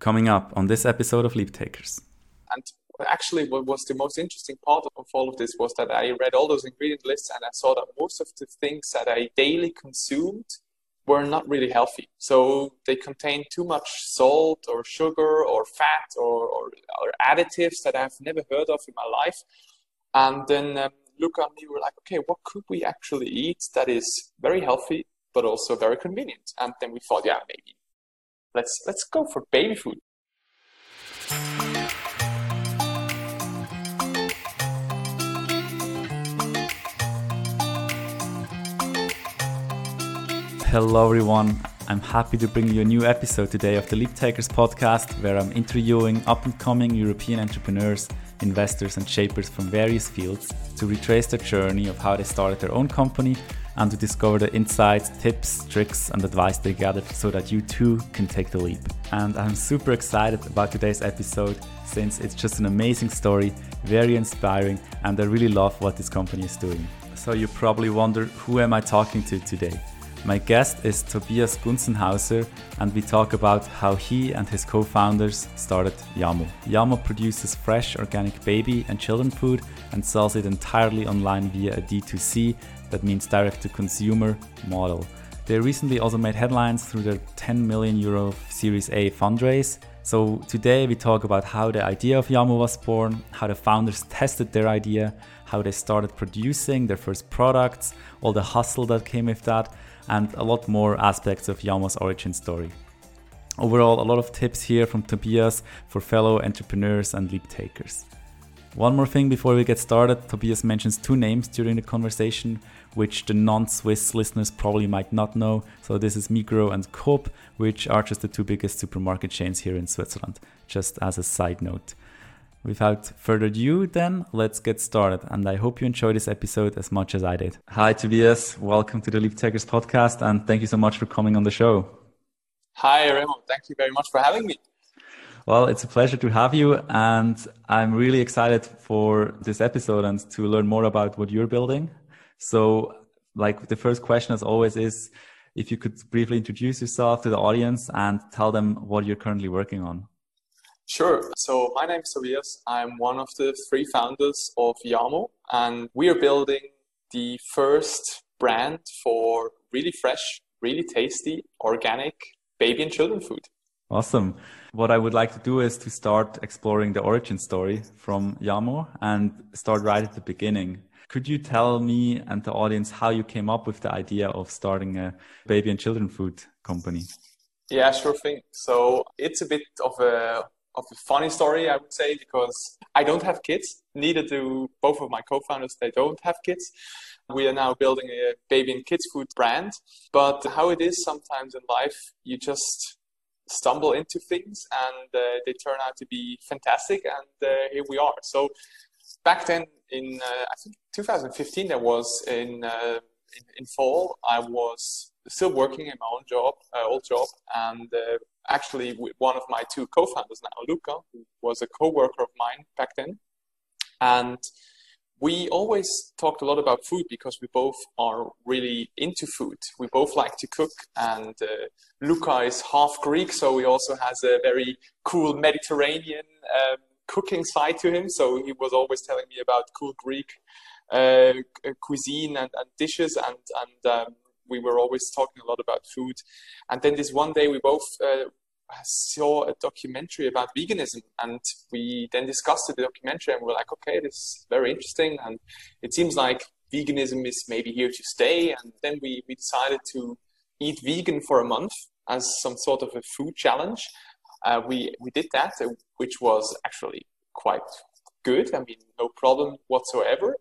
coming up on this episode of Leap Takers. And actually, what was the most interesting part of all of this was that I read all those ingredient lists and I saw that most of the things that I daily consumed were not really healthy. So they contain too much salt or sugar or fat or, or, or additives that I've never heard of in my life. And then um, Luca and me were like, okay, what could we actually eat that is very healthy but also very convenient? And then we thought, yeah, maybe let's let's go for baby food. Hello, everyone. I'm happy to bring you a new episode today of the Leap Takers podcast, where I'm interviewing up and coming European entrepreneurs, investors, and shapers from various fields to retrace their journey of how they started their own company and to discover the insights, tips, tricks, and advice they gathered so that you too can take the leap. And I'm super excited about today's episode since it's just an amazing story, very inspiring, and I really love what this company is doing. So you probably wonder who am I talking to today? My guest is Tobias Gunzenhauser, and we talk about how he and his co founders started Yamo. Yamo produces fresh organic baby and children food and sells it entirely online via a D2C, that means direct to consumer model. They recently also made headlines through their 10 million euro Series A fundraise. So today we talk about how the idea of Yamo was born, how the founders tested their idea, how they started producing their first products, all the hustle that came with that, and a lot more aspects of Yamo's origin story. Overall, a lot of tips here from Tobias for fellow entrepreneurs and leap takers. One more thing before we get started Tobias mentions two names during the conversation, which the non Swiss listeners probably might not know. So, this is Migros and Coop, which are just the two biggest supermarket chains here in Switzerland, just as a side note. Without further ado, then let's get started. And I hope you enjoy this episode as much as I did. Hi, Tobias. Welcome to the Leap Takers podcast. And thank you so much for coming on the show. Hi, Remo. Thank you very much for having me. Well, it's a pleasure to have you. And I'm really excited for this episode and to learn more about what you're building. So, like, the first question, as always, is if you could briefly introduce yourself to the audience and tell them what you're currently working on. Sure. So my name is Tobias. I'm one of the three founders of Yamo, and we are building the first brand for really fresh, really tasty, organic baby and children food. Awesome. What I would like to do is to start exploring the origin story from Yamo and start right at the beginning. Could you tell me and the audience how you came up with the idea of starting a baby and children food company? Yeah, sure thing. So it's a bit of a of a funny story, I would say, because I don't have kids. Neither do both of my co-founders. They don't have kids. We are now building a baby and kids food brand. But how it is sometimes in life, you just stumble into things and uh, they turn out to be fantastic. And uh, here we are. So back then, in uh, I think 2015, there was in, uh, in, in fall. I was still working in my own job, uh, old job, and uh, actually one of my two co-founders now, Luca, who was a co-worker of mine back then. And we always talked a lot about food because we both are really into food. We both like to cook, and uh, Luca is half Greek, so he also has a very cool Mediterranean um, cooking side to him. So he was always telling me about cool Greek uh, cuisine and, and, dishes, and and um, we were always talking a lot about food. And then this one day, we both uh, saw a documentary about veganism, and we then discussed the documentary, and we we're like, okay, this is very interesting, and it seems like veganism is maybe here to stay. And then we, we decided to eat vegan for a month as some sort of a food challenge. Uh, we we did that, uh, which was actually quite good. I mean, no problem whatsoever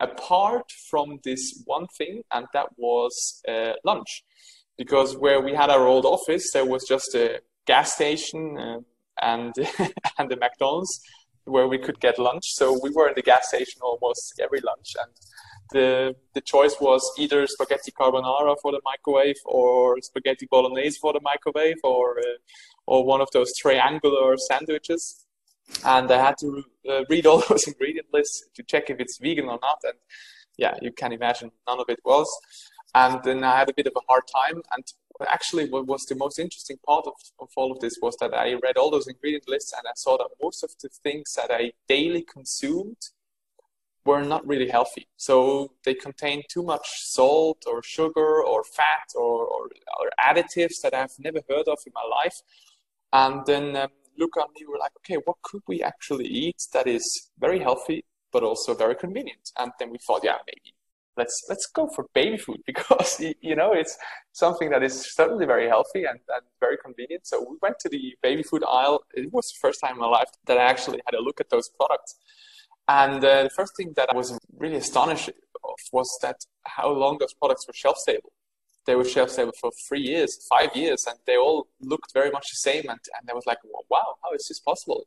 apart from this one thing, and that was uh, lunch. Because where we had our old office, there was just a gas station uh, and and the McDonald's where we could get lunch. So we were in the gas station almost every lunch, and the the choice was either spaghetti carbonara for the microwave or spaghetti bolognese for the microwave, or uh, or one of those triangular sandwiches and I had to uh, read all those ingredient lists to check if it's vegan or not. And yeah, you can imagine none of it was. And then I had a bit of a hard time. And actually, what was the most interesting part of, of all of this was that I read all those ingredient lists and I saw that most of the things that I daily consumed were not really healthy. So they contain too much salt or sugar or fat or, or, or additives that I've never heard of in my life. And then um, Luca and me were like, okay, what could we actually eat that is very healthy but also very convenient? And then we thought, yeah, maybe let's let's go for baby food because you know it's something that is certainly very healthy and, and very convenient. So we went to the baby food aisle. It was the first time in my life that I actually had a look at those products. And uh, the first thing that I was really astonished of was that how long those products were shelf stable. They were shelf stable for three years, five years, and they all looked very much the same. And, and I was like, wow, how is this possible?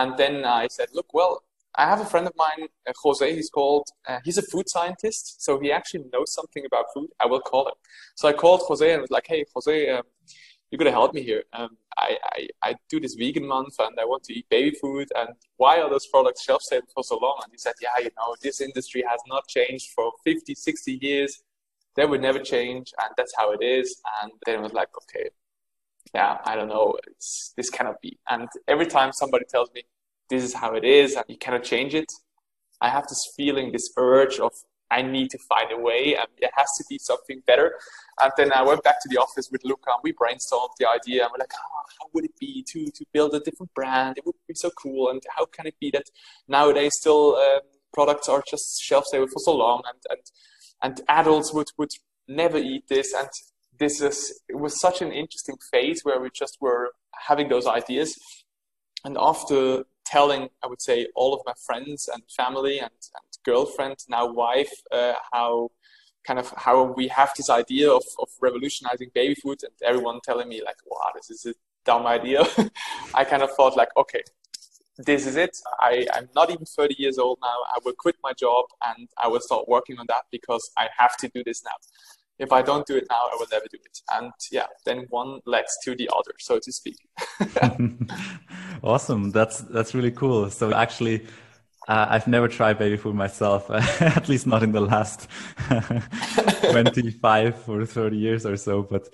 And then I said, look, well, I have a friend of mine, uh, Jose, he's called, uh, he's a food scientist, so he actually knows something about food. I will call him. So I called Jose and was like, hey, Jose, um, you're to help me here. Um, I, I, I do this vegan month and I want to eat baby food. And why are those products shelf stable for so long? And he said, yeah, you know, this industry has not changed for 50, 60 years. They would never change. And that's how it is. And then I was like, okay, yeah, I don't know. It's, this cannot be. And every time somebody tells me this is how it is and you cannot change it, I have this feeling, this urge of I need to find a way and there has to be something better. And then I went back to the office with Luca and we brainstormed the idea. And we're like, oh, how would it be to, to build a different brand? It would be so cool. And how can it be that nowadays still um, products are just shelf stable for so long and, and, and adults would, would never eat this. And this is, it was such an interesting phase where we just were having those ideas. And after telling, I would say, all of my friends and family and, and girlfriend, now wife, uh, how kind of how we have this idea of, of revolutionizing baby food and everyone telling me like, wow, this is a dumb idea. I kind of thought like, okay, this is it. I, I'm not even 30 years old now. I will quit my job and I will start working on that because I have to do this now. If I don't do it now, I will never do it. And yeah, then one leads to the other, so to speak. awesome. That's that's really cool. So actually uh, I've never tried baby food myself, at least not in the last 25 or 30 years or so. But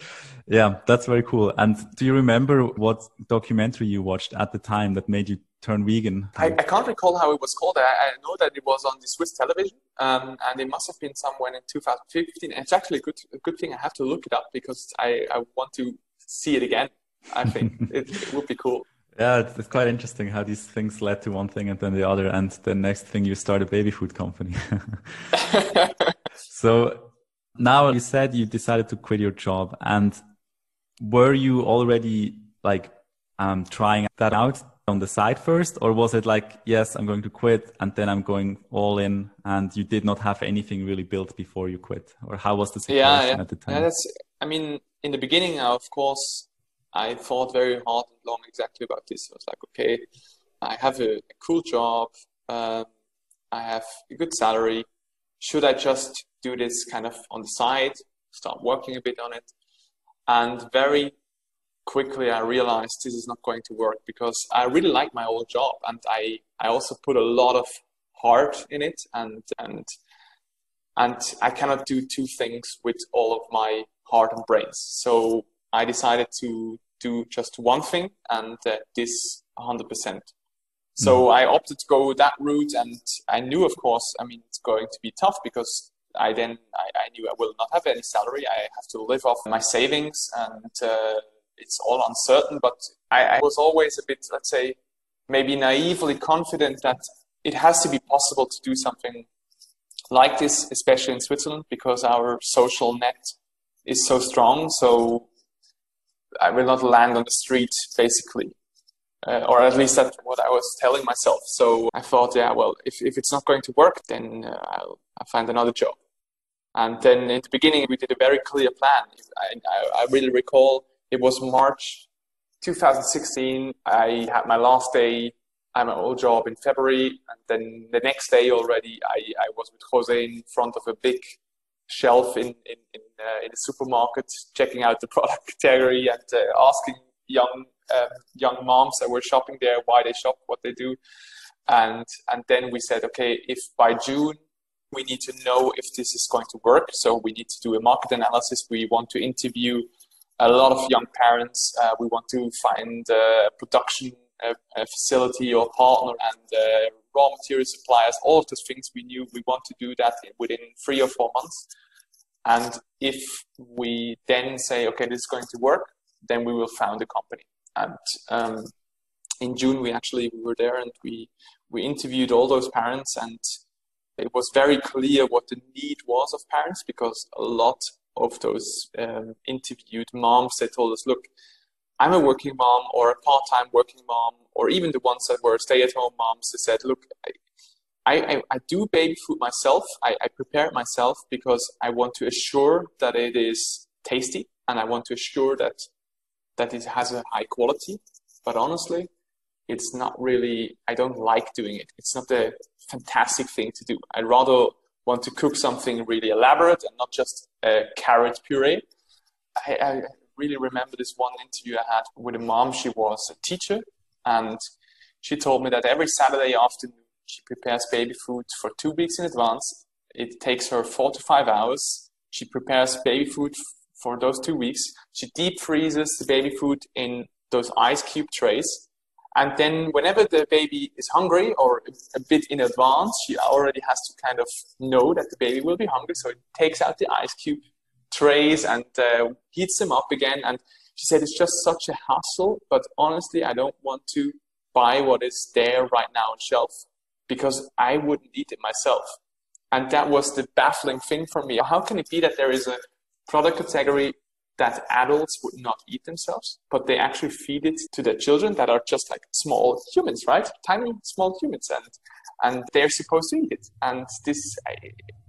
yeah, that's very cool. And do you remember what documentary you watched at the time that made you turn vegan? I, I can't recall how it was called. I, I, know that it was on the Swiss television, um, and it must have been somewhere in 2015. It's actually a good, a good thing. I have to look it up because I, I want to see it again. I think it, it would be cool. Yeah, it's, it's, quite interesting how these things led to one thing and then the other, and the next thing you start a baby food company. so now you said you decided to quit your job, and were you already like um, trying that out on the side first, or was it like, yes, I'm going to quit, and then I'm going all in, and you did not have anything really built before you quit, or how was the situation yeah, yeah. at the time? Yeah, that's. I mean, in the beginning, of course, I thought very hard and long exactly about this. I was like, okay, I have a, a cool job. Um, I have a good salary. Should I just do this kind of on the side, start working a bit on it? And very quickly, I realized this is not going to work because I really like my old job, and I I also put a lot of heart in it, and and and I cannot do two things with all of my heart and brains. So I decided to do just one thing and uh, this 100%. So mm. I opted to go that route, and I knew, of course, I mean, it's going to be tough because I then I, I knew I will not have any salary. I have to live off my savings, and uh, it's all uncertain. But I, I was always a bit, let's say, maybe naively confident that it has to be possible to do something like this, especially in Switzerland, because our social net is so strong. So I will not land on the street, basically. Uh, or at least that's what I was telling myself. So I thought, yeah, well, if, if it's not going to work, then uh, I'll, I'll find another job. And then in the beginning, we did a very clear plan. I, I, I really recall it was March 2016. I had my last day at my old job in February. And then the next day already, I, I was with Jose in front of a big shelf in, in, in, uh, in a supermarket, checking out the product category and uh, asking young um, young moms that were shopping there why they shop, what they do, and and then we said, okay, if by June we need to know if this is going to work, so we need to do a market analysis. We want to interview a lot of young parents. Uh, we want to find a production a, a facility or partner and uh, raw material suppliers. All of those things we knew we want to do that within three or four months. And if we then say, okay, this is going to work, then we will found a company. And um, in June, we actually we were there and we we interviewed all those parents, and it was very clear what the need was of parents because a lot of those um, interviewed moms they told us, look, I'm a working mom or a part-time working mom, or even the ones that were stay-at-home moms. They said, look, I, I, I do baby food myself. I, I prepare it myself because I want to assure that it is tasty and I want to assure that that it has a high quality. But honestly, it's not really, I don't like doing it. It's not a fantastic thing to do. I'd rather want to cook something really elaborate and not just a carrot puree. I, I really remember this one interview I had with a mom. She was a teacher and she told me that every Saturday afternoon she prepares baby food for two weeks in advance. It takes her four to five hours. She prepares baby food for those two weeks. She deep freezes the baby food in those ice cube trays. And then whenever the baby is hungry or a bit in advance, she already has to kind of know that the baby will be hungry. So it takes out the ice cube trays and uh, heats them up again. And she said it's just such a hassle, but honestly, I don't want to buy what is there right now on shelf because I wouldn't eat it myself. And that was the baffling thing for me. How can it be that there is a product category that adults would not eat themselves, but they actually feed it to their children that are just like small humans, right? Tiny small humans, and and they're supposed to eat it. And this uh,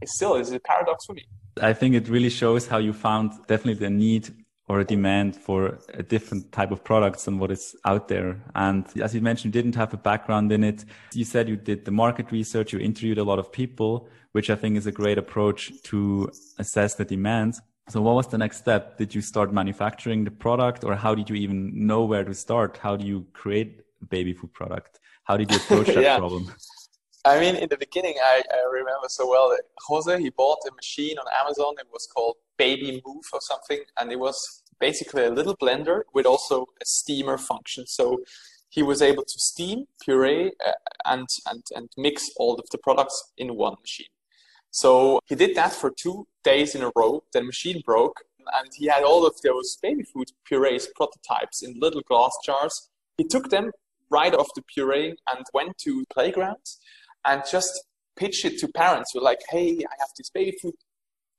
still is a paradox for me. I think it really shows how you found definitely the need or a demand for a different type of products than what is out there. And as you mentioned, you didn't have a background in it. You said you did the market research, you interviewed a lot of people, which I think is a great approach to assess the demand. So what was the next step? Did you start manufacturing the product or how did you even know where to start? How do you create a baby food product? How did you approach that yeah. problem? I mean, in the beginning, I, I remember so well that Jose, he bought a machine on Amazon. It was called Babymoov or something. And it was basically a little blender with also a steamer function. So he was able to steam, puree, uh, and, and, and mix all of the products in one machine. So he did that for two days in a row. The machine broke, and he had all of those baby food purees prototypes in little glass jars. He took them right off the puree and went to playgrounds and just pitched it to parents who were like, "Hey, I have this baby food.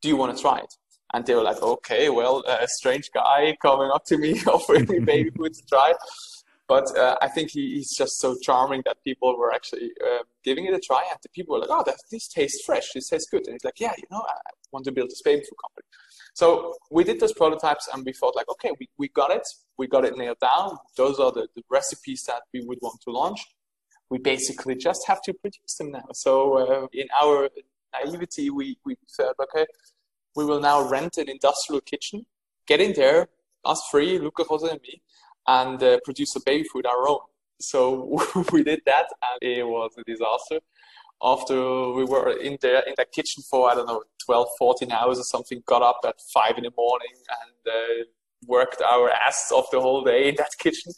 Do you want to try it?" And they were like, "Okay, well, a strange guy coming up to me offering me baby food to try." But uh, I think he, he's just so charming that people were actually uh, giving it a try, and the people were like, "Oh, that, this tastes fresh. This tastes good." And he's like, "Yeah, you know, I want to build this baby food company." So we did those prototypes, and we thought like, "Okay, we, we got it. We got it nailed down. Those are the, the recipes that we would want to launch. We basically just have to produce them now." So uh, in our naivety, we we said, "Okay, we will now rent an industrial kitchen, get in there, us three, Luca, Jose, and me." And uh, produce a baby food our own. So we did that, and it was a disaster. After we were in there in that kitchen for I don't know 12, 14 hours or something, got up at five in the morning and uh, worked our ass off the whole day in that kitchen.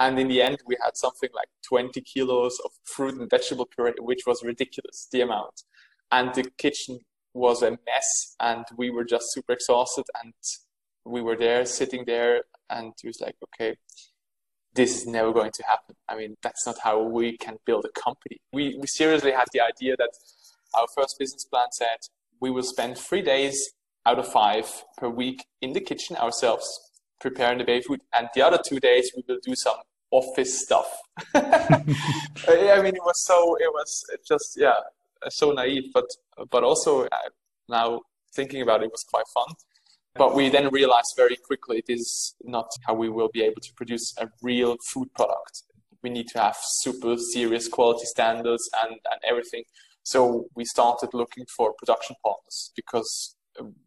And in the end, we had something like 20 kilos of fruit and vegetable puree, which was ridiculous, the amount. And the kitchen was a mess, and we were just super exhausted. And we were there, sitting there, and he was like, okay, this is never going to happen. I mean, that's not how we can build a company. We, we seriously had the idea that our first business plan said we will spend three days out of five per week in the kitchen ourselves, preparing the baby food, and the other two days we will do some office stuff. I mean, it was so, it was just, yeah, so naive, but, but also uh, now thinking about it, it was quite fun but we then realized very quickly it is not how we will be able to produce a real food product. We need to have super serious quality standards and, and everything. So we started looking for production partners because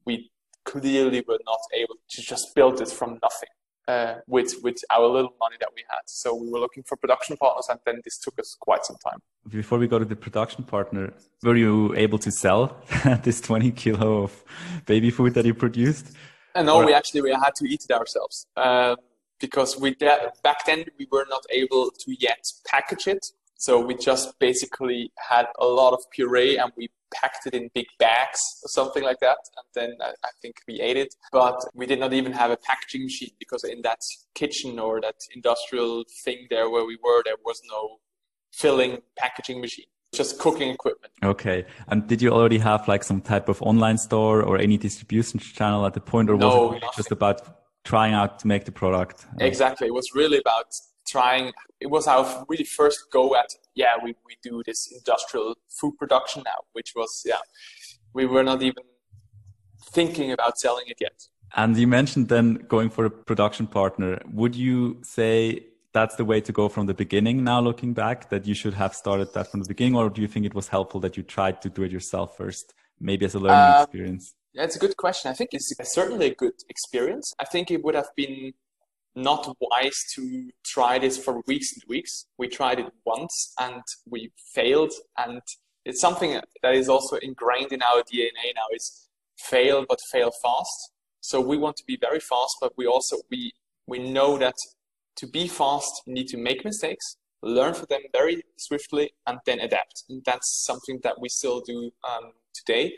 we clearly were not able to just build it from nothing. Uh, with with our little money that we had. So we were looking for production partners, and then this took us quite some time. Before we go to the production partner, were you able to sell this 20 kilo of baby food that you produced? And no, we actually we had to eat it ourselves uh, because we back then we were not able to yet package it. So we just basically had a lot of puree and we packed it in big bags or something like that. And then I, I, think we ate it. But we did not even have a packaging machine because in that kitchen or that industrial thing there where we were, there was no filling packaging machine. Just cooking equipment. Okay. And did you already have like some type of online store or any distribution channel at the point, or was no, it really just about trying out to make the product? Exactly. It was really about trying it was our really first go at yeah we, we do this industrial food production now which was yeah we were not even thinking about selling it yet. And you mentioned then going for a production partner. Would you say that's the way to go from the beginning now looking back that you should have started that from the beginning or do you think it was helpful that you tried to do it yourself first maybe as a learning uh, experience? that's a good question. I think it's certainly a good experience. I think it would have been not wise to try this for weeks and weeks. We tried it once and we failed, and it's something that is also ingrained in our DNA now: is fail but fail fast. So we want to be very fast, but we also we we know that to be fast, you need to make mistakes, learn from them very swiftly, and then adapt. And that's something that we still do um, today.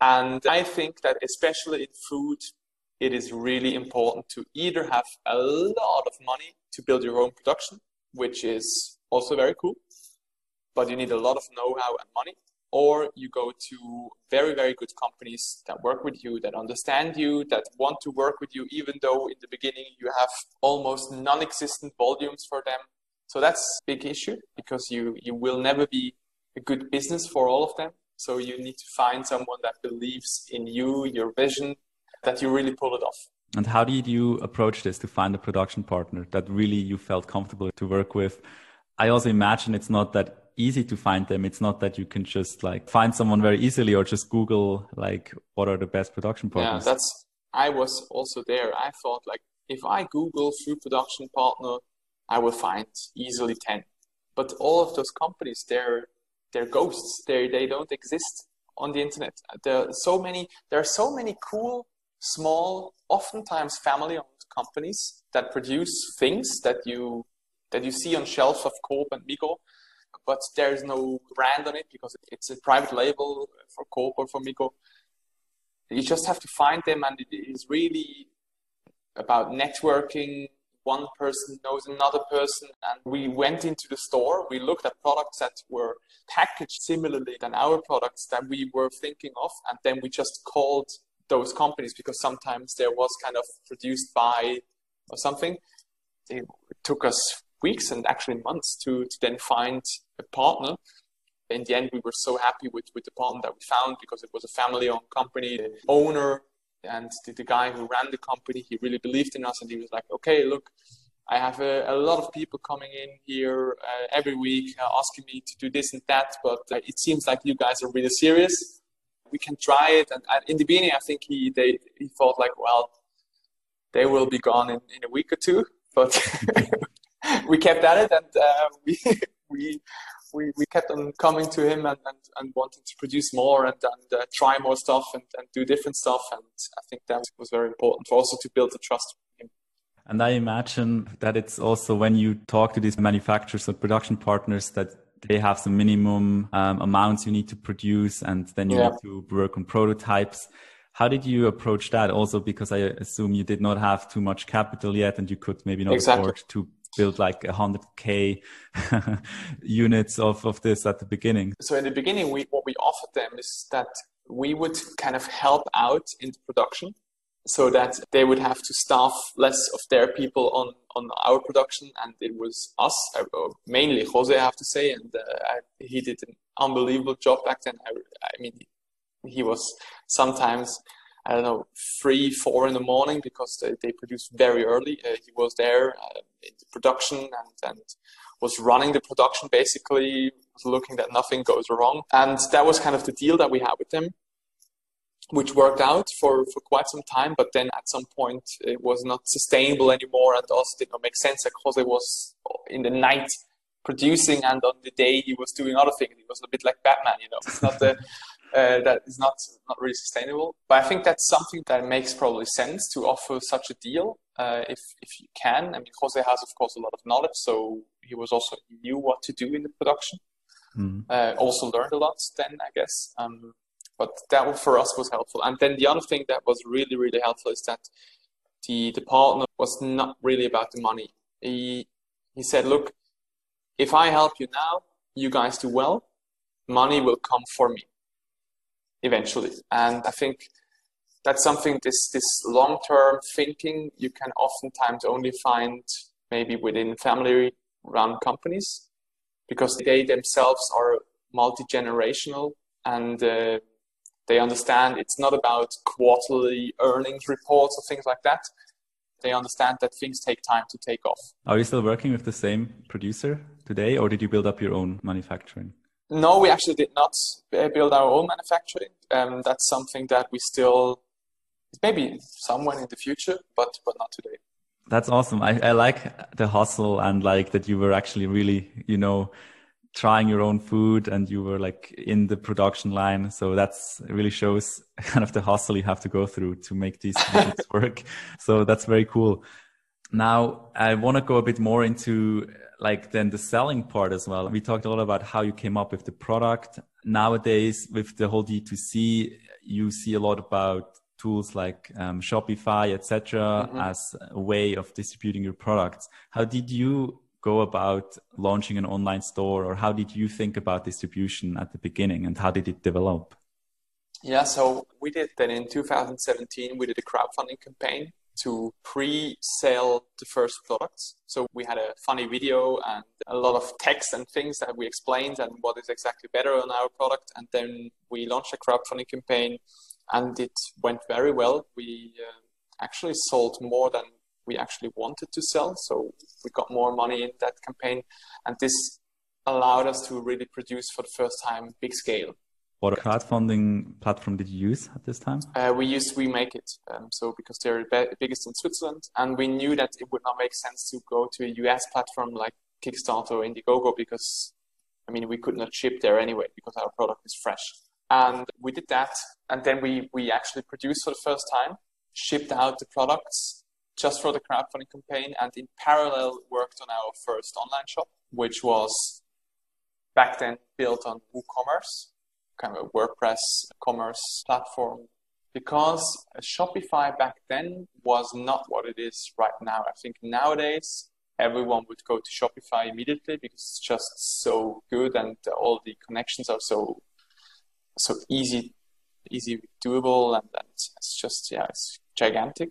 And I think that especially in food, it is really important to either have a lot of money to build your own production, which is also very cool, but you need a lot of know-how and money, or you go to very, very good companies that work with you, that understand you, that want to work with you, even though in the beginning you have almost non-existent volumes for them. So that's a big issue because you, you will never be a good business for all of them. So you need to find someone that believes in you, your vision, that you really pull it off. And how did you approach this to find a production partner that really you felt comfortable to work with? I also imagine it's not that easy to find them. It's not that you can just like find someone very easily or just Google like what are the best production partners. Yeah, that's I was also there. I thought like if I Google food production partner, I will find easily ten. But all of those companies, they're they're ghosts. They they don't exist on the internet. There are so many. There are so many cool small, oftentimes family-owned companies that produce things that you that you see on shelves of Coop and Migros, but there's no brand on it because it's a private label for Coop or for Migros. You just have to find them, and it is really about networking. One person knows another person, and we went into the store. We looked at products that were packaged similarly than our products that we were thinking of, and then we just called those companies because sometimes there was kind of produced by or something. It took us weeks and actually months to, to then find a partner. In the end, we were so happy with, with the partner that we found because it was a family owned company. The owner and the, the guy who ran the company, he really believed in us and he was like, okay, look, I have a, a lot of people coming in here uh, every week uh, asking me to do this and that, but uh, it seems like you guys are really serious we can try it. And, in the beginning, I think he they he thought like, well, they will be gone in, in a week or two. But we kept at it, and uh, we we we, we kept on coming to him and, and, and wanting to produce more and, and uh, try more stuff and, and do different stuff. And I think that was very important for also to build the trust And I imagine that it's also when you talk to these manufacturers or production partners that they have some minimum um, amounts you need to produce and then you yeah. need to work on prototypes how did you approach that also because i assume you did not have too much capital yet and you could maybe not exactly. afford to build like 100k units of, of this at the beginning so in the beginning we, what we offered them is that we would kind of help out in the production so that they would have to staff less of their people on, on our production. And it was us, uh, mainly Jose, I have to say. And uh, I, he did an unbelievable job back then. I, I mean, he was sometimes, I don't know, three, four in the morning because they, they produced very early. Uh, he was there uh, in the production and, and was running the production basically, looking that nothing goes wrong. And that was kind of the deal that we had with them which worked out for, for quite some time, but then at some point it was not sustainable anymore and also did not make sense. because Jose was in the night producing and on the day he was doing other things. He was a bit like Batman, you know. It's not the uh, that is not not really sustainable. But I think that's something that makes probably sense to offer such a deal uh, if if you can. I mean, Jose has of course a lot of knowledge, so he was also he knew what to do in the production. Mm. Uh, also learned a lot then, I guess. Um, but that for us was helpful. And then the other thing that was really really helpful is that the the partner was not really about the money. He he said, look, if I help you now, you guys do well, money will come for me eventually. And I think that's something this this long term thinking you can oftentimes only find maybe within family run companies because they themselves are multi generational and uh, they understand it's not about quarterly earnings reports or things like that. They understand that things take time to take off. Are you still working with the same producer today, or did you build up your own manufacturing? No, we actually did not uh, build our own manufacturing. Um, that's something that we still maybe somewhere in the future, but but not today. That's awesome. I, I like the hustle and like that you were actually really, you know, trying your own food and you were like in the production line. So that's really shows kind of the hustle you have to go through to make these things work. So that's very cool. Now I want to go a bit more into like then the selling part as well. We talked a lot about how you came up with the product. Nowadays with the whole D2C, you see a lot about tools like um, Shopify, etc., mm-hmm. as a way of distributing your products. How did you go about launching an online store, or how did you think about distribution at the beginning, and how did it develop? Yeah, so we did that in 2017. We did a crowdfunding campaign to pre-sell the first products. So we had a funny video and a lot of text and things that we explained and what is exactly better on our product. And then we launched a crowdfunding campaign and it went very well. We uh, actually sold more than we actually wanted to sell, so we got more money in that campaign, and this allowed us to really produce for the first time big scale. What crowdfunding platform did you use at this time? Uh, we used we WeMakeIt, um, so because they're the biggest in Switzerland, and we knew that it would not make sense to go to a US platform like Kickstarter or Indiegogo because, I mean, we could not ship there anyway because our product is fresh. And we did that. And then we, we actually produced for the first time, shipped out the products just for the crowdfunding campaign, and in parallel worked on our first online shop, which was back then built on WooCommerce, kind of a WordPress commerce platform. Because Shopify back then was not what it is right now. I think nowadays everyone would go to Shopify immediately because it's just so good and all the connections are so so easy, easy doable, and, and it's just yeah, it's gigantic.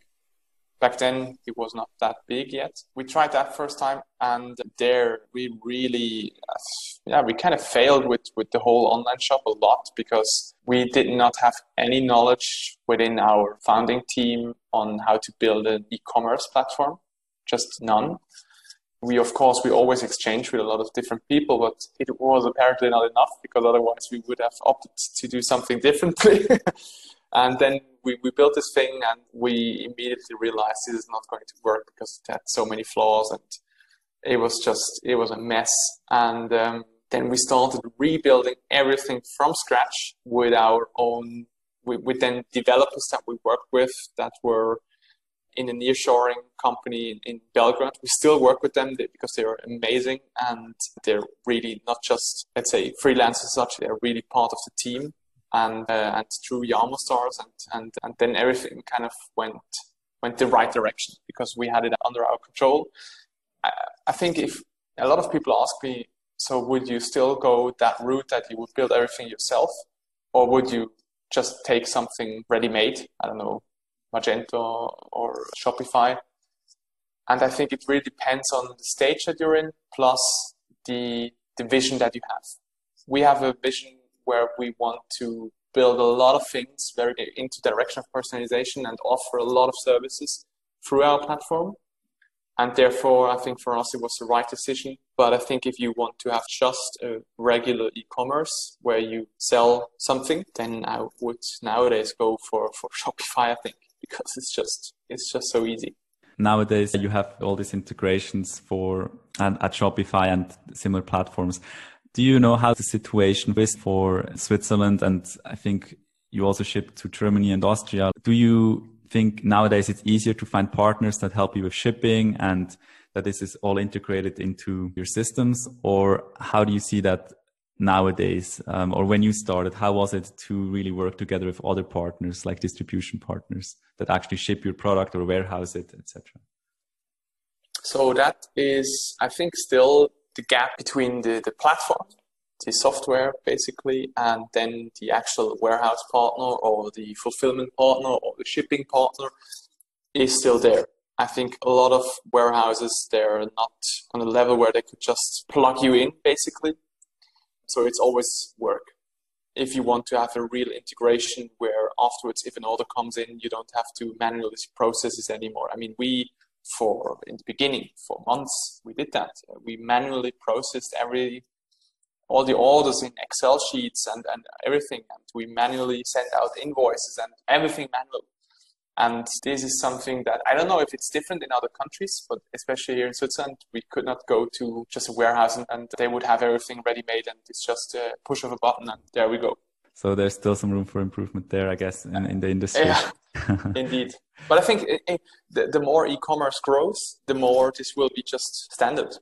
Back then, it was not that big yet. We tried that first time, and there we really, yeah, we kind of failed with with the whole online shop a lot because we did not have any knowledge within our founding team on how to build an e-commerce platform, just none we of course we always exchange with a lot of different people but it was apparently not enough because otherwise we would have opted to do something differently and then we, we built this thing and we immediately realized this is not going to work because it had so many flaws and it was just it was a mess and um, then we started rebuilding everything from scratch with our own with, with then developers that we worked with that were in a nearshoring company in, in Belgrade. We still work with them because they are amazing and they're really not just, let's say, freelancers such, they're really part of the team. And, uh, and through Yamo Stars and, and, and then everything kind of went, went the right direction because we had it under our control. I, I think if a lot of people ask me, so would you still go that route that you would build everything yourself or would you just take something ready made? I don't know, Magento or Shopify. And I think it really depends on the stage that you're in, plus the, the vision that you have. We have a vision where we want to build a lot of things very into direction of personalization and offer a lot of services through our platform. And therefore, I think for us, it was the right decision. But I think if you want to have just a regular e-commerce where you sell something, then I would nowadays go for, for Shopify, I think because it's just it's just so easy nowadays you have all these integrations for and at shopify and similar platforms Do you know how the situation is for Switzerland? And I think you also ship to Germany and Austria. Do you think nowadays it's easier to find partners that help you with shipping and that this is all integrated into your systems? Or how do you see that nowadays? Um, or when you started, how was it to really work together with other partners like distribution partners that actually ship your product or warehouse it, etc.? So that is, I think, still the gap between the, the platform, the software basically, and then the actual warehouse partner or the fulfillment partner or the shipping partner is still there. I think a lot of warehouses they're not on a level where they could just plug you in basically. So it's always work. If you want to have a real integration where afterwards if an order comes in you don't have to manually process it anymore. I mean we for in the beginning for months we did that. We manually processed every all the orders in Excel sheets and, and everything and we manually sent out invoices and everything manual. And this is something that I don't know if it's different in other countries, but especially here in Switzerland, we could not go to just a warehouse and, and they would have everything ready made and it's just a push of a button and there we go. So there's still some room for improvement there, I guess, in, in the industry. Yeah, indeed. But I think it, it, the, the more e-commerce grows, the more this will be just standard.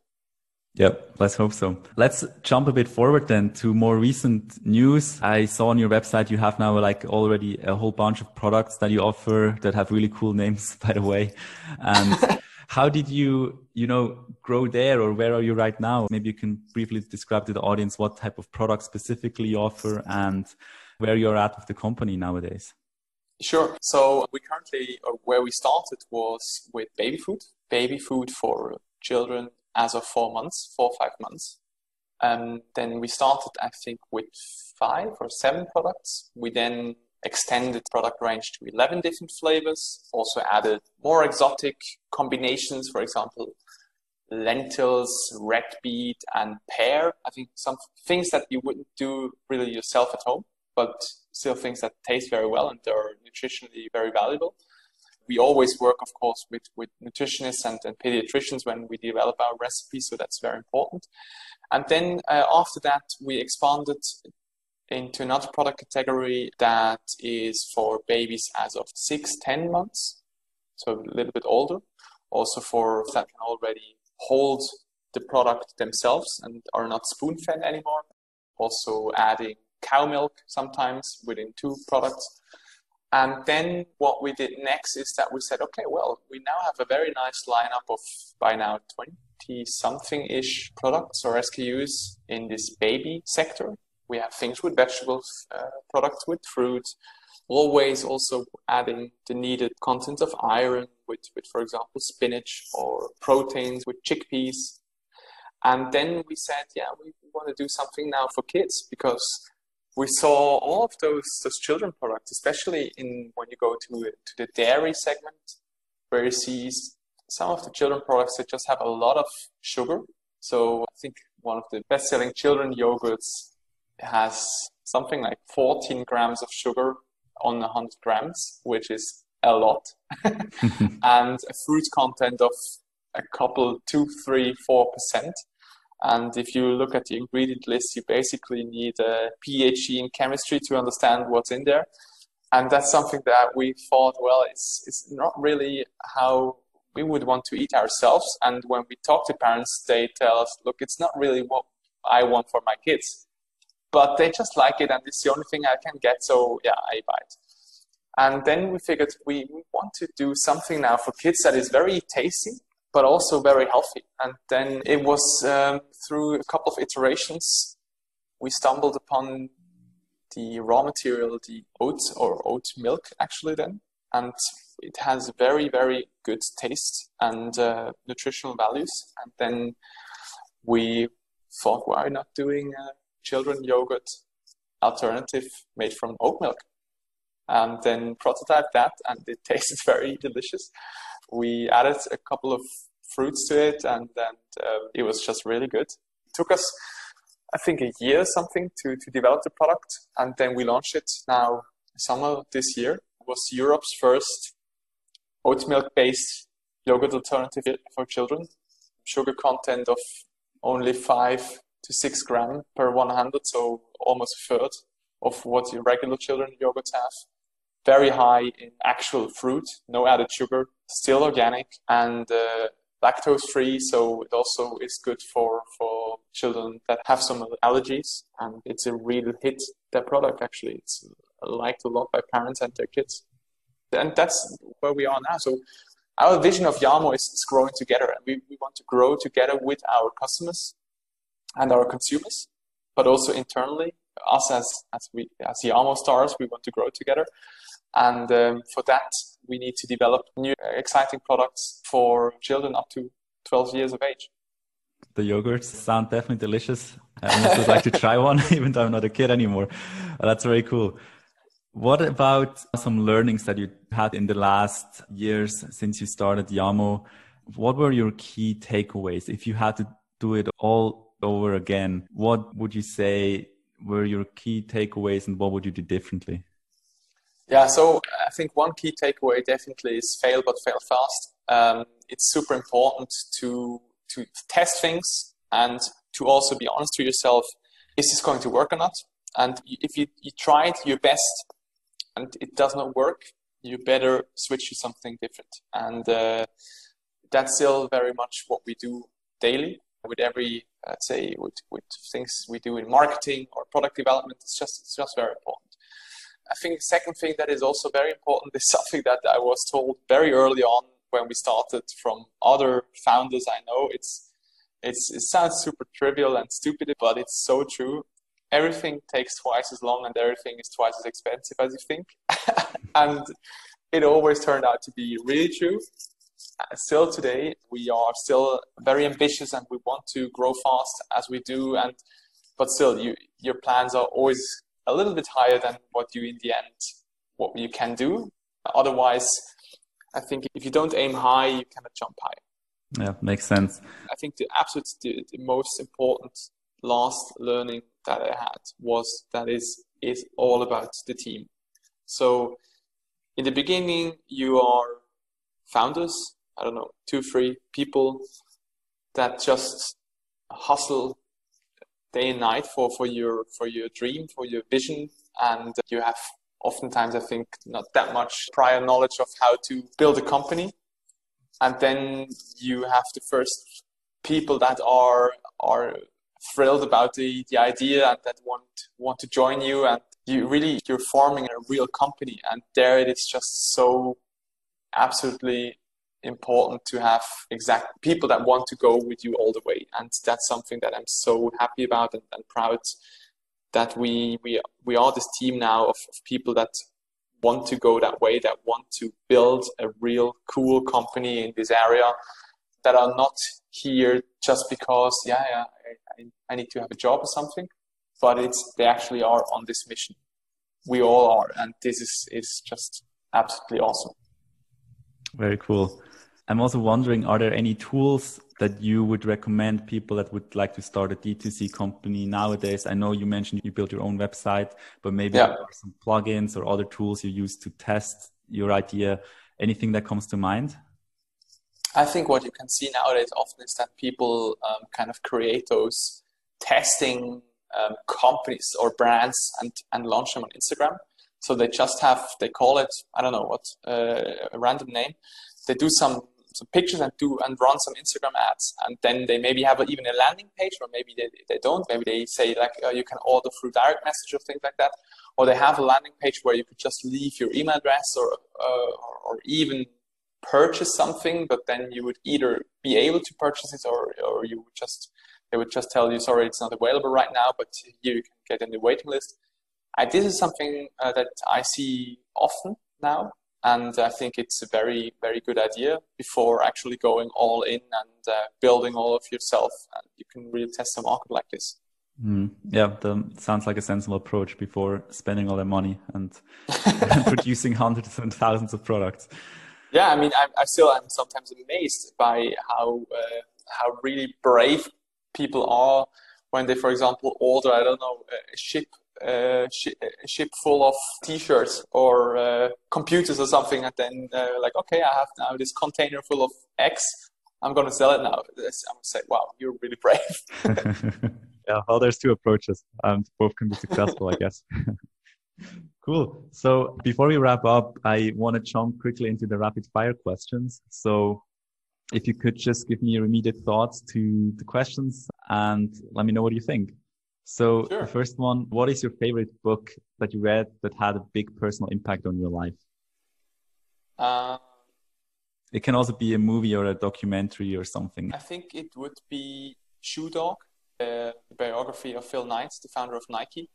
Yep, let's hope so. Let's jump a bit forward then to more recent news. I saw on your website you have now like already a whole bunch of products that you offer that have really cool names, by the way. And how did you, you know, grow there or where are you right now? Maybe you can briefly describe to the audience what type of products specifically you offer and where you're at with the company nowadays. Sure. So we currently, or where we started was with baby food, baby food for children as of four months, four or five months. Um, then we started, I think, with five or seven products. We then extended product range to 11 different flavors, also added more exotic combinations, for example, lentils, red beet, and pear. I think some things that you wouldn't do really yourself at home, but still things that taste very well and are nutritionally very valuable we always work, of course, with, with nutritionists and, and pediatricians when we develop our recipes, so that's very important. And then uh, after that, we expanded into another product category that is for babies as of six, 10 months, so a little bit older. Also for that can already hold the product themselves and are not spoon fed anymore. Also adding cow milk sometimes within two products. And then what we did next is that we said, okay, well, we now have a very nice lineup of by now 20 something ish products or SKUs in this baby sector. We have things with vegetables, uh, products with fruit, always also adding the needed content of iron with, with, for example, spinach or proteins with chickpeas. And then we said, yeah, we want to do something now for kids because we saw all of those those children products, especially in when you go to to the dairy segment, where you see some of the children products that just have a lot of sugar. So I think one of the best-selling children yogurts has something like 14 grams of sugar on 100 grams, which is a lot, and a fruit content of a couple, two, three, four percent. And if you look at the ingredient list, you basically need a PhD in chemistry to understand what's in there. And that's something that we thought, well, it's, it's not really how we would want to eat ourselves. And when we talk to parents, they tell us, look, it's not really what I want for my kids. But they just like it, and it's the only thing I can get. So, yeah, I buy it. And then we figured we, want to do something now for kids that is very tasty but also very healthy. And then it was um, through a couple of iterations, we stumbled upon the raw material, the oats or oat milk, actually, then. And it has very, very good taste and uh, nutritional values. And then we thought, why not doing a children yogurt alternative made from oat milk? And then prototyped that, and it tasted very delicious we added a couple of fruits to it, and then uh, it was just really good. It took us, I think, a year something to to develop the product, and then we launched it now summer this year. It was Europe's first oat milk based yogurt alternative for children. Sugar content of only five to six gram per 100, so almost a third of what your regular children yogurts have. Very high in actual fruit, no added sugar, still organic, and uh, lactose free. So it also is good for for children that have some allergies, and it's a real hit. That product actually, it's liked a lot by parents and their kids, and that's where we are now. So our vision of Yamo is, is growing together, and we, we want to grow together with our customers and our consumers, but also internally. Us as as we as Yamo stars, we want to grow together, and um, for that we need to develop new exciting products for children up to 12 years of age. The yogurts sound definitely delicious. I would like to try one, even though I'm not a kid anymore. That's very cool. What about some learnings that you had in the last years since you started Yamo? What were your key takeaways? If you had to do it all over again, what would you say were your key takeaways and what would you do differently? Yeah, so I think one key takeaway definitely is fail but fail fast. Um, it's super important to to test things and to also be honest to yourself: is this going to work or not? And if you, you try it your best and it does not work, you better switch to something different. And uh, that's still very much what we do daily with every, let's say, with, with things we do in marketing or product development. It's just it's just very important. I think the second thing that is also very important is something that I was told very early on when we started from other founders I know. It's it's it sounds super trivial and stupid, but it's so true everything takes twice as long and everything is twice as expensive as you think. and it always turned out to be really true. Still today, we are still very ambitious and we want to grow fast as we do. And but still, you, your plans are always a little bit higher than what you in the end what you can do. Otherwise, I think if you don't aim high, you cannot jump high. Yeah, makes sense. I think the absolute the, the most important last learning that I had was that is is all about the team. So in the beginning, you are founders. I don't know, two, three people that just hustle day and night for, for your for your dream, for your vision, and you have oftentimes, I think, not that much prior knowledge of how to build a company. And then you have the first people that are are thrilled about the, the idea and that want want to join you. And you really you're forming a real company. And there it is just so absolutely important to have exact people that want to go with you all the way and that's something that i'm so happy about and, and proud that we we we are this team now of, of people that want to go that way that want to build a real cool company in this area that are not here just because yeah yeah I, I need to have a job or something, but it's they actually are on this mission. We all are, and this is is just absolutely awesome. Very cool. I'm also wondering, are there any tools that you would recommend people that would like to start a D2C company nowadays? I know you mentioned you built your own website, but maybe yeah. there are some plugins or other tools you use to test your idea. Anything that comes to mind? I think what you can see nowadays often is that people um, kind of create those testing um, companies or brands and, and launch them on Instagram. So they just have, they call it, I don't know what, uh, a random name. They do some, some pictures and do and run some Instagram ads. And then they maybe have a, even a landing page or maybe they, they don't. Maybe they say like, uh, you can order through direct message or things like that. Or they have a landing page where you could just leave your email address or, uh, or, or even purchase something, but then you would either be able to purchase it or, or you would just, they would just tell you, sorry, it's not available right now, but here you can get in the waiting list. I, this is something uh, that I see often now, and I think it's a very, very good idea before actually going all in and uh, building all of yourself. And you can really test a market like this. Mm, yeah, that sounds like a sensible approach before spending all that money and producing hundreds and thousands of products yeah, I mean, I, I still am sometimes amazed by how uh, how really brave people are when they, for example, order I don't know a ship uh, sh- a ship full of T-shirts or uh, computers or something, and then uh, like, okay, I have now this container full of X. I'm going to sell it now. I'm going to say, wow, you're really brave. Yeah, well, there's two approaches. and both can be successful, I guess. cool. So before we wrap up, I want to jump quickly into the rapid fire questions. So if you could just give me your immediate thoughts to the questions and let me know what you think. So sure. the first one, what is your favorite book that you read that had a big personal impact on your life? Uh, it can also be a movie or a documentary or something. I think it would be Shoe Dog, the biography of Phil Knight, the founder of Nike.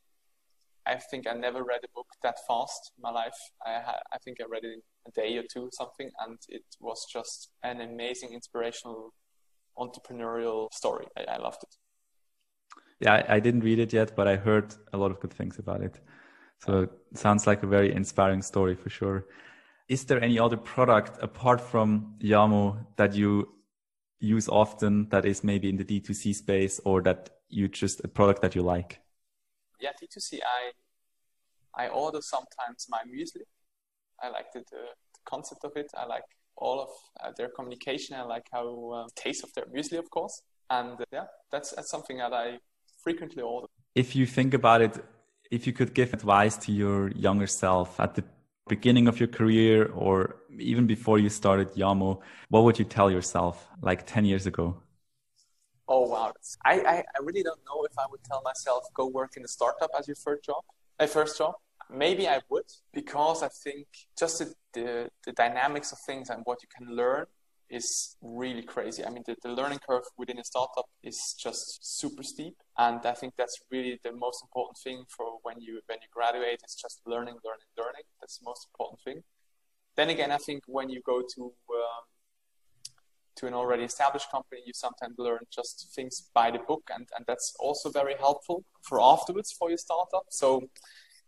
I think I never read a book that fast in my life. I, ha- I think I read it in a day or two, or something, and it was just an amazing, inspirational, entrepreneurial story. I, I loved it. Yeah, I, didn't read it yet, but I heard a lot of good things about it. So it sounds like a very inspiring story for sure. Is there any other product apart from Yamo that you use often that is maybe in the D2C space or that you just a product that you like? Yeah, D2C, I I order sometimes my muesli. I like the, the, the concept of it. I like all of uh, their communication. I like how uh, taste of their muesli, of course. And uh, yeah, that's, that's something that I frequently order. If you think about it, if you could give advice to your younger self at the beginning of your career or even before you started Yamo, what would you tell yourself like 10 years ago? Oh, wow. I, I, I really don't know if I would tell myself, go work in a startup as your first job. My first job. Maybe I would, because I think just the, the, the dynamics of things and what you can learn is really crazy. I mean, the, the learning curve within a startup is just super steep, and I think that's really the most important thing for when you when you graduate. It's just learning, learning, learning. That's the most important thing. Then again, I think when you go to um, to an already established company, you sometimes learn just things by the book, and, and that's also very helpful for afterwards for your startup. So,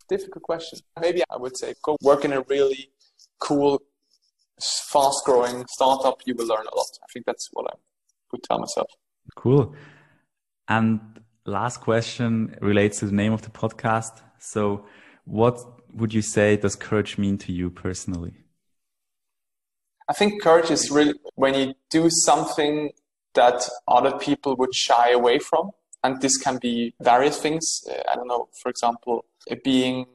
difficult question. Maybe I would say go work in a really cool fast growing startup, you will learn a lot. I think that's what I would tell myself. Cool. And last question relates to the name of the podcast. So, what would you say does courage mean to you personally? I think courage is really when you do something that other people would shy away from. And this can be various things. Uh, I don't know, for example, being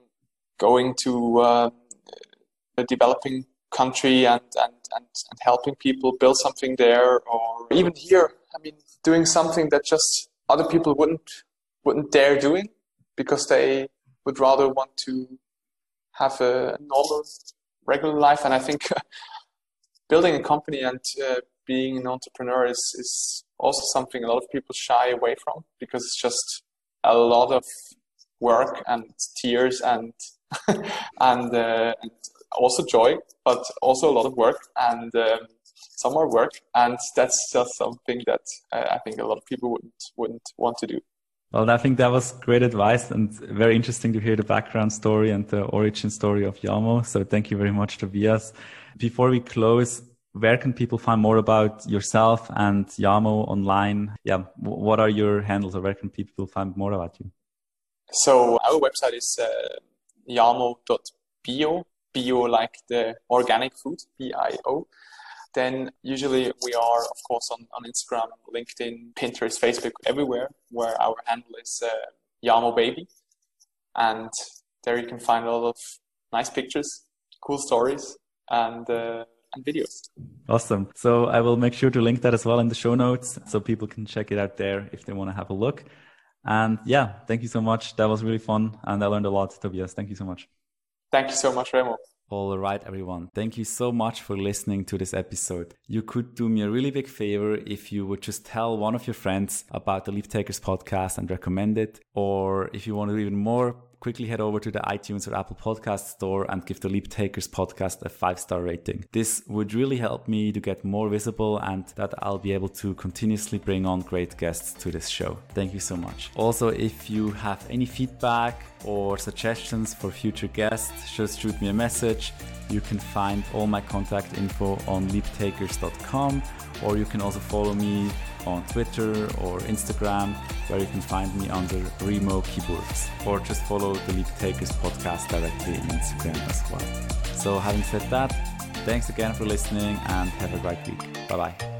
going to uh, a developing country and, and, and, and helping people build something there or even here. I mean doing something that just other people wouldn't wouldn't dare doing because they would rather want to have a normal regular life. And i think building a company and uh, being an entrepreneur is, is also something a lot of people shy away from because it's just a lot of work and tears and and, uh, and also joy, but also a lot of work and um, some more work. And that's just something that uh, I think a lot of people wouldn't wouldn't want to do. Well, I think that was great advice and very interesting to hear the background story and the origin story of Yamo. So thank you very much, Tobias. Before we close, where can people find more about yourself and Yamo online? Yeah, what are your handles or where can people find more about you? So our website is uh, yamo.bio bio like the organic food, B-I-O, then usually we are, of course, on, on Instagram, LinkedIn, Pinterest, Facebook, everywhere where our handle is uh, Yamo Baby. And there you can find a lot of nice pictures, cool stories, and uh, and videos. Awesome. So I will make sure to link that as well in the show notes so people can check it out there if they want to have a look. And yeah, thank you so much. That was really fun and I learned a lot, Tobias. Thank you so much. Thank you so much, Remo. All right, everyone. Thank you so much for listening to this episode. You could do me a really big favor if you would just tell one of your friends about the Leap Takers podcast and recommend it. Or if you want to do even more, quickly head over to the iTunes or Apple Podcast store and give the Leap Takers podcast a five star rating. This would really help me to get more visible and that I'll be able to continuously bring on great guests to this show. Thank you so much. Also, if you have any feedback or suggestions for future guests, just shoot me a message. You can find all my contact info on leaptakers.com or you can also follow me on Twitter or Instagram, where you can find me under Remo Keyboards, or just follow the Leap Takers podcast directly on Instagram as well. So, having said that, thanks again for listening and have a great week. Bye bye.